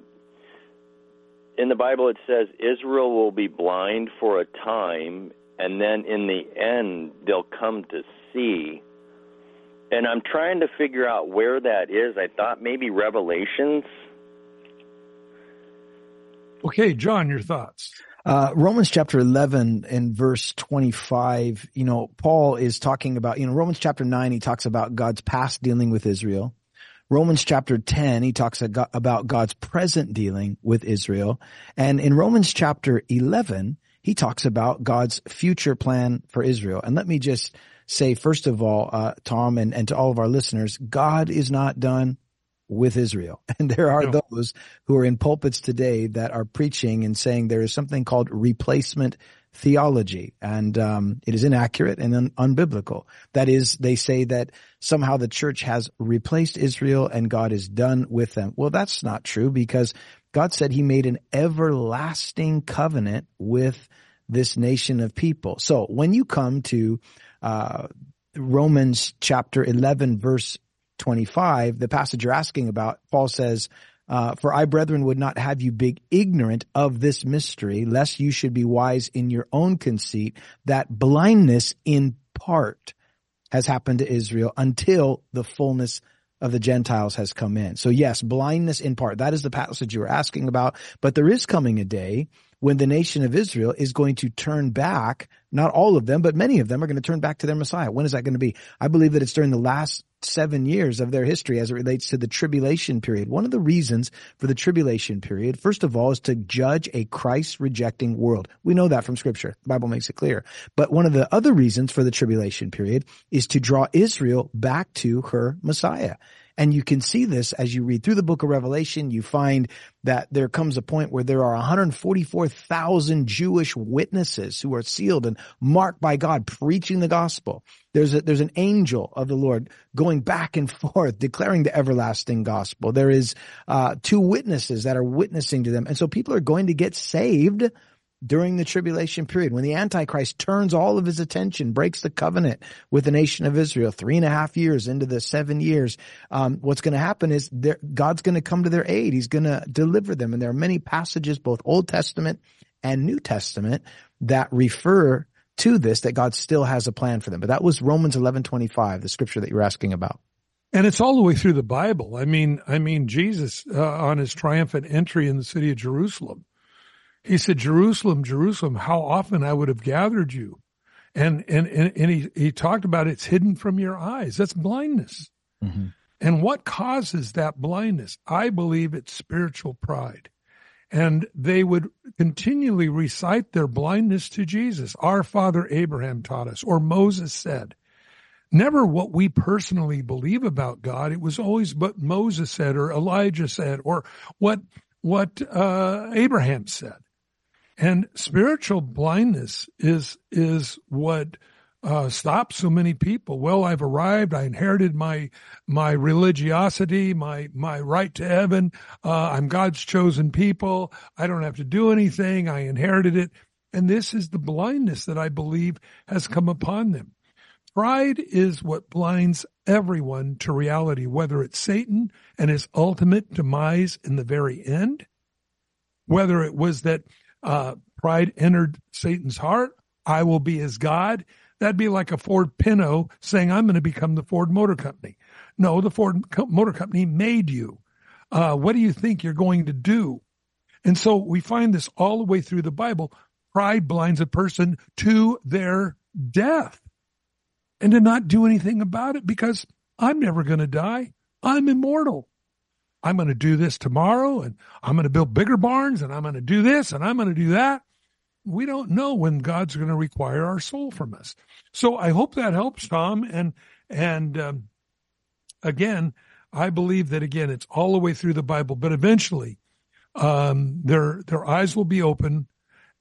in the Bible it says Israel will be blind for a time, and then in the end they'll come to see and I'm trying to figure out where that is. I thought maybe Revelations. Okay, John, your thoughts. Uh, Romans chapter 11 and verse 25, you know, Paul is talking about, you know, Romans chapter 9, he talks about God's past dealing with Israel. Romans chapter 10, he talks about God's present dealing with Israel. And in Romans chapter 11, he talks about God's future plan for Israel. And let me just say, first of all, uh, Tom, and, and to all of our listeners, God is not done with Israel. [laughs] And there are no. those who are in pulpits today that are preaching and saying there is something called replacement theology, and um, it is inaccurate and un- unbiblical. That is, they say that somehow the church has replaced Israel and God is done with them. Well, that's not true because God said He made an everlasting covenant with this nation of people. So when you come to uh, Romans chapter 11 verse 25, the passage you're asking about, Paul says, uh, for I, brethren, would not have you be ignorant of this mystery, lest you should be wise in your own conceit, that blindness in part has happened to Israel until the fullness of the Gentiles has come in. So yes, blindness in part. That is the passage you were asking about. But there is coming a day when the nation of Israel is going to turn back, not all of them, but many of them are going to turn back to their Messiah. When is that going to be? I believe that it's during the last seven years of their history as it relates to the tribulation period. One of the reasons for the tribulation period, first of all, is to judge a Christ rejecting world. We know that from scripture. The Bible makes it clear. But one of the other reasons for the tribulation period is to draw Israel back to her Messiah. And you can see this as you read through the book of Revelation. You find that there comes a point where there are 144,000 Jewish witnesses who are sealed and marked by God preaching the gospel. There's a, there's an angel of the Lord going back and [laughs] forth declaring the everlasting gospel. There is uh, two witnesses that are witnessing to them. And so people are going to get saved during the tribulation period, when the Antichrist turns all of his attention, breaks the covenant with the nation of Israel, three and a half years into the seven years, um, what's going to happen is God's going to come to their aid. He's going to deliver them. And there are many passages, both Old Testament and New Testament, that refer to this, that God still has a plan for them. But that was Romans 11, 25, the scripture that you're asking about. And it's all the way through the Bible. I mean, I mean, Jesus, uh, on his triumphant entry in the city of Jerusalem, he said, Jerusalem, Jerusalem, how often I would have gathered you. And, and, and, and he, he talked about it's hidden from your eyes. That's blindness. Mm-hmm. And what causes that blindness? I believe it's spiritual pride. And they would continually recite their blindness to Jesus. Our father Abraham taught us, or Moses said never what we personally believe about God. It was always what Moses said or Elijah said or what, what, uh, Abraham said. And spiritual blindness is, is what, uh, stops so many people. Well, I've arrived. I inherited my, my religiosity, my, my right to heaven. Uh, I'm God's chosen people. I don't have to do anything. I inherited it. And this is the blindness that I believe has come upon them. Pride is what blinds everyone to reality, whether it's Satan and his ultimate demise in the very end, whether it was that uh, pride entered Satan's heart, I will be his God. That'd be like a Ford Pinto saying, I'm going to become the Ford Motor Company. No, the Ford Motor Company made you. Uh, what do you think you're going to do? And so we find this all the way through the Bible. Pride blinds a person to their death and to not do anything about it because I'm never going to die. I'm immortal. I'm going to do this tomorrow and I'm going to build bigger barns and I'm going to do this and I'm going to do that. We don't know when God's going to require our soul from us. So I hope that helps, Tom. And, and, um, again, I believe that again, it's all the way through the Bible, but eventually, um, their, their eyes will be open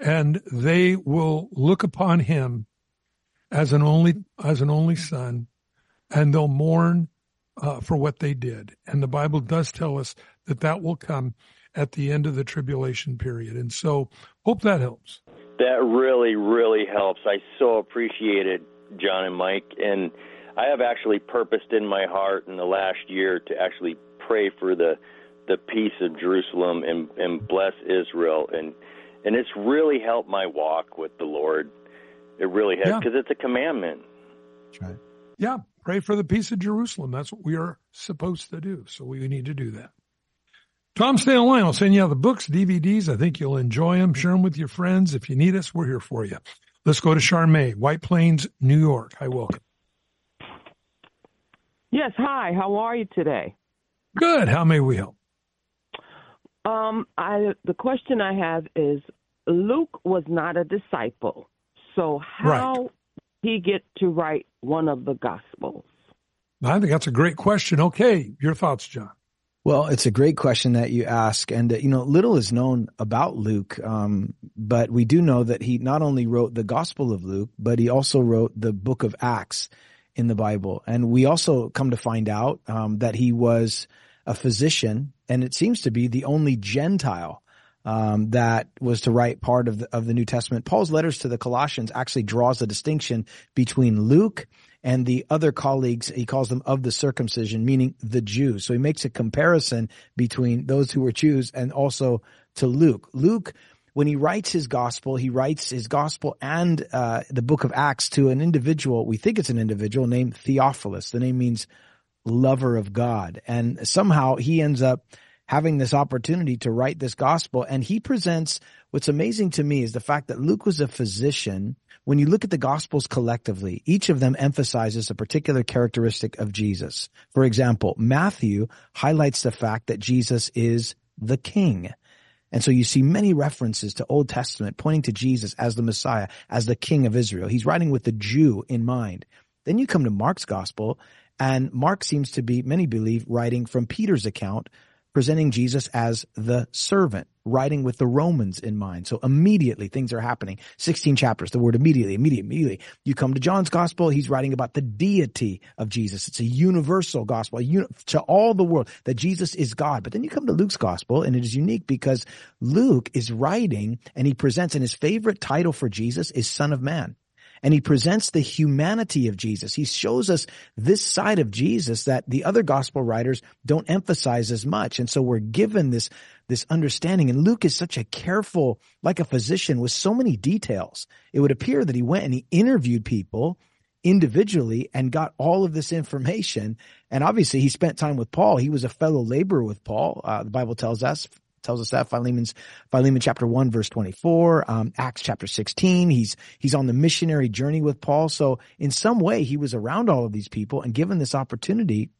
and they will look upon him as an only as an only son, and they'll mourn uh, for what they did. And the Bible does tell us that that will come at the end of the tribulation period. And so, hope that helps. That really, really helps. I so appreciate it, John and Mike. And I have actually purposed in my heart in the last year to actually pray for the the peace of Jerusalem and, and bless Israel. And and it's really helped my walk with the Lord it really has, because yeah. it's a commandment. That's right. Yeah, pray for the peace of Jerusalem. That's what we are supposed to do. So we need to do that. Tom, stay online. I'll send you out the books, DVDs. I think you'll enjoy them. Share them with your friends. If you need us, we're here for you. Let's go to Charmaine, White Plains, New York. Hi, welcome. Yes, hi. How are you today? Good. How may we help? Um, I the question I have is Luke was not a disciple. So how right. He get to write one of the gospels? I think that's a great question. Okay, your thoughts, John. Well, it's a great question that you ask, and uh, you know, little is known about Luke, um, but we do know that he not only wrote the Gospel of Luke, but he also wrote the Book of Acts in the Bible, and we also come to find out um, that he was a physician, and it seems to be the only Gentile um, that was to write part of the, of the New Testament. Paul's letters to the Colossians actually draws a distinction between Luke and the other colleagues. He calls them of the circumcision, meaning the Jews. So he makes a comparison between those who were Jews and also to Luke. Luke, when he writes his gospel, he writes his gospel and uh, the book of Acts to an individual. We think it's an individual named Theophilus. The name means lover of God, and somehow he ends up having this opportunity to write this gospel. And he presents what's amazing to me is the fact that Luke was a physician. When you look at the gospels collectively, each of them emphasizes a particular characteristic of Jesus. For example, Matthew highlights the fact that Jesus is the king. And so you see many references to Old Testament pointing to Jesus as the Messiah, as the King of Israel. He's writing with the Jew in mind. Then you come to Mark's gospel and Mark seems to be, many believe, writing from Peter's account presenting Jesus as the servant, writing with the Romans in mind. So immediately things are happening. 16 chapters, the word immediately, immediately, immediately. You come to John's gospel, he's writing about the deity of Jesus. It's a universal gospel to all the world that Jesus is God. But then you come to Luke's gospel and it is unique because Luke is writing and he presents and his favorite title for Jesus is son of man and he presents the humanity of Jesus. He shows us this side of Jesus that the other gospel writers don't emphasize as much. And so we're given this, this understanding. And Luke is such a careful, like a physician with so many details. It would appear that he went and he interviewed people individually and got all of this information. And obviously he spent time with Paul. He was a fellow laborer with Paul. Uh, the Bible tells us, tells us that Philemon's, Philemon chapter one, verse 24, um, Acts chapter 16. He's, he's on the missionary journey with Paul. So in some way he was around all of these people and given this opportunity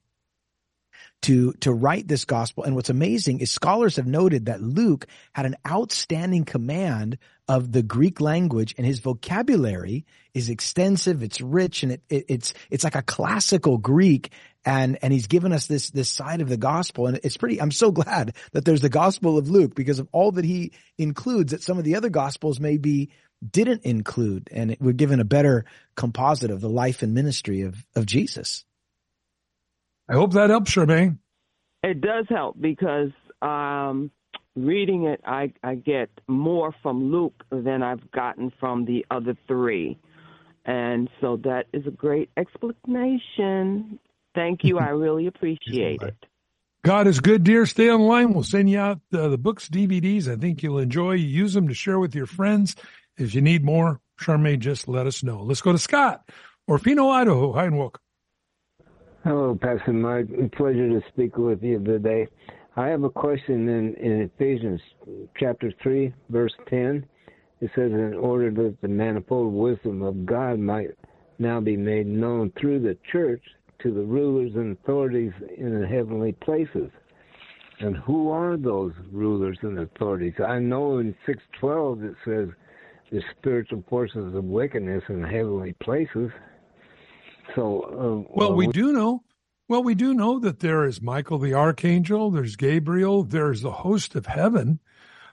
to, to write this gospel. And what's amazing is scholars have noted that Luke had an outstanding command of the Greek language and his vocabulary is extensive. It's rich and it, it, it's, it's like a classical Greek. And, and he's given us this, this side of the gospel. And it's pretty, I'm so glad that there's the gospel of Luke because of all that he includes that some of the other gospels maybe didn't include. And we're given a better composite of the life and ministry of, of Jesus. I hope that helps, Charmaine. It does help because um, reading it, I, I get more from Luke than I've gotten from the other three. And so that is a great explanation. Thank you. I really appreciate it. God is good, dear. Stay online. We'll send you out uh, the books, DVDs. I think you'll enjoy. Use them to share with your friends. If you need more, Charmaine, just let us know. Let's go to Scott or Orofino, Idaho. Hi and welcome. Hello, Pastor Mike. Pleasure to speak with you today. I have a question in, in Ephesians chapter 3, verse 10. It says, In order that the manifold wisdom of God might now be made known through the church to the rulers and authorities in the heavenly places. And who are those rulers and authorities? I know in 612 it says the spiritual forces of wickedness in heavenly places. So, uh, well, we do know. Well, we do know that there is Michael the archangel. There's Gabriel. There's the host of heaven,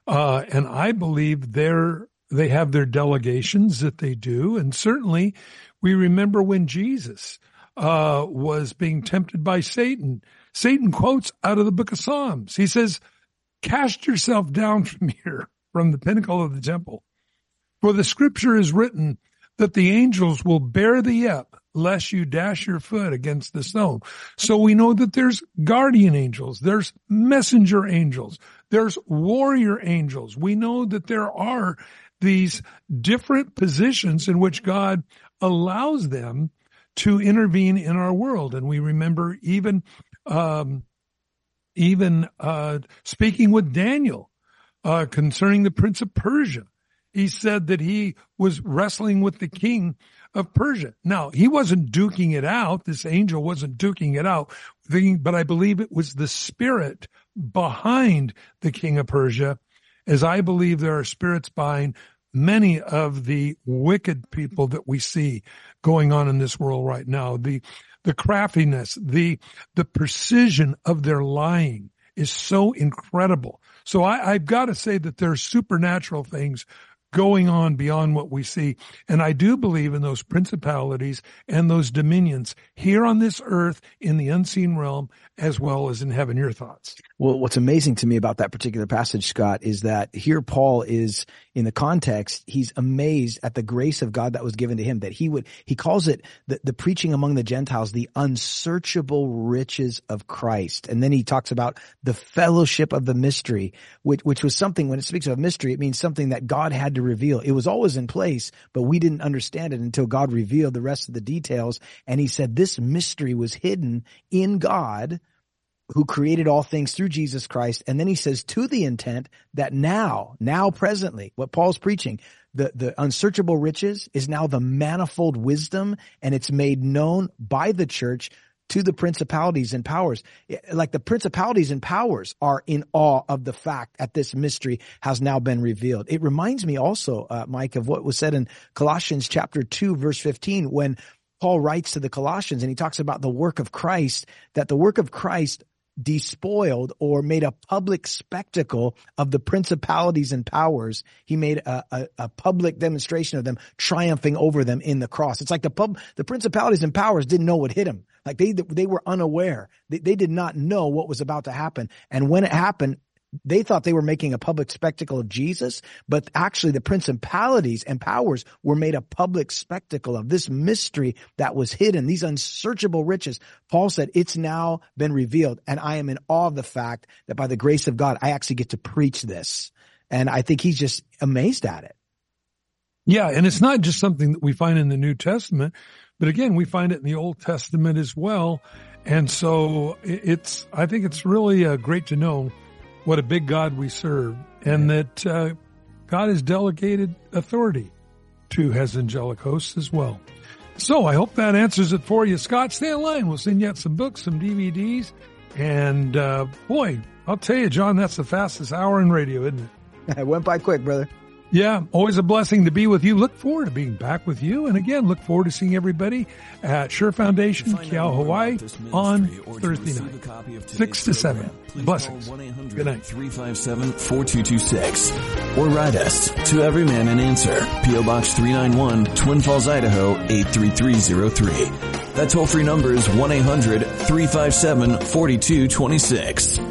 uh, and I believe they're they have their delegations that they do, and certainly we remember when Jesus uh, was being tempted by Satan. Satan quotes out of the book of Psalms. He says, "Cast yourself down [laughs] from here, from the pinnacle of the temple, for the Scripture is written." that the angels will bear thee up lest you dash your foot against the stone. So we know that there's guardian angels, there's messenger angels, there's warrior angels. We know that there are these different positions in which God allows them to intervene in our world. And we remember even, um, even, uh, speaking with Daniel, uh, concerning the prince of Persia. He said that he was wrestling with the king of Persia. Now, he wasn't duking it out. This angel wasn't duking it out, but I believe it was the spirit behind the king of Persia, as I believe there are spirits behind many of the wicked people that we see going on in this world right now. The, the craftiness, the, the precision of their lying is so incredible. So I, I've got to say that there are supernatural things going on beyond what we see. And I do believe in those principalities and those dominions here on this earth in the unseen realm as well as in heaven. Your thoughts? Well, what's amazing to me about that particular passage, Scott, is that here Paul is in the context, he's amazed at the grace of God that was given to him, that he would, he calls it the, the preaching among the Gentiles, the unsearchable riches of Christ. And then he talks about the fellowship of the mystery, which, which was something when it speaks of mystery, it means something that God had to reveal. It was always in place, but we didn't understand it until God revealed the rest of the details. And he said this mystery was hidden in God who created all things through Jesus Christ. And then he says to the intent that now, now presently, what Paul's preaching, the, the unsearchable riches is now the manifold wisdom and it's made known by the church to the principalities and powers. Like the principalities and powers are in awe of the fact that this mystery has now been revealed. It reminds me also, uh, Mike, of what was said in Colossians chapter 2 verse 15 when Paul writes to the Colossians and he talks about the work of Christ, that the work of Christ despoiled or made a public spectacle of the principalities and powers. He made a, a, a, public demonstration of them triumphing over them in the cross. It's like the pub, the principalities and powers didn't know what hit him. Like they, they were unaware. They, they did not know what was about to happen. And when it happened, they thought they were making a public spectacle of Jesus, but actually the principalities and powers were made a public spectacle of this mystery that was hidden, these unsearchable riches. Paul said, it's now been revealed. And I am in awe of the fact that by the grace of God, I actually get to preach this. And I think he's just amazed at it. Yeah. And it's not just something that we find in the New Testament, But again, we find it in the Old Testament as well. And so it's, I think it's really uh, great to know what a big God we serve and that uh, God has delegated authority to his angelic hosts as well. So I hope that answers it for you. Scott, stay in line. We'll send you out some books, some DVDs. And uh, boy, I'll tell you, John, that's the fastest hour in radio, isn't it? [laughs] it went by quick, brother. Yeah, always a blessing to be with you. Look forward to being back with you. And again, look forward to seeing everybody at Sure Foundation, Keaau, Hawaii on Thursday night, 6 to 7. Blessings. Good night. 357-4226. Or write us to Every Man an Answer, P.O. Box 391, Twin Falls, Idaho 83303. That toll free number is 1-800-357-4226.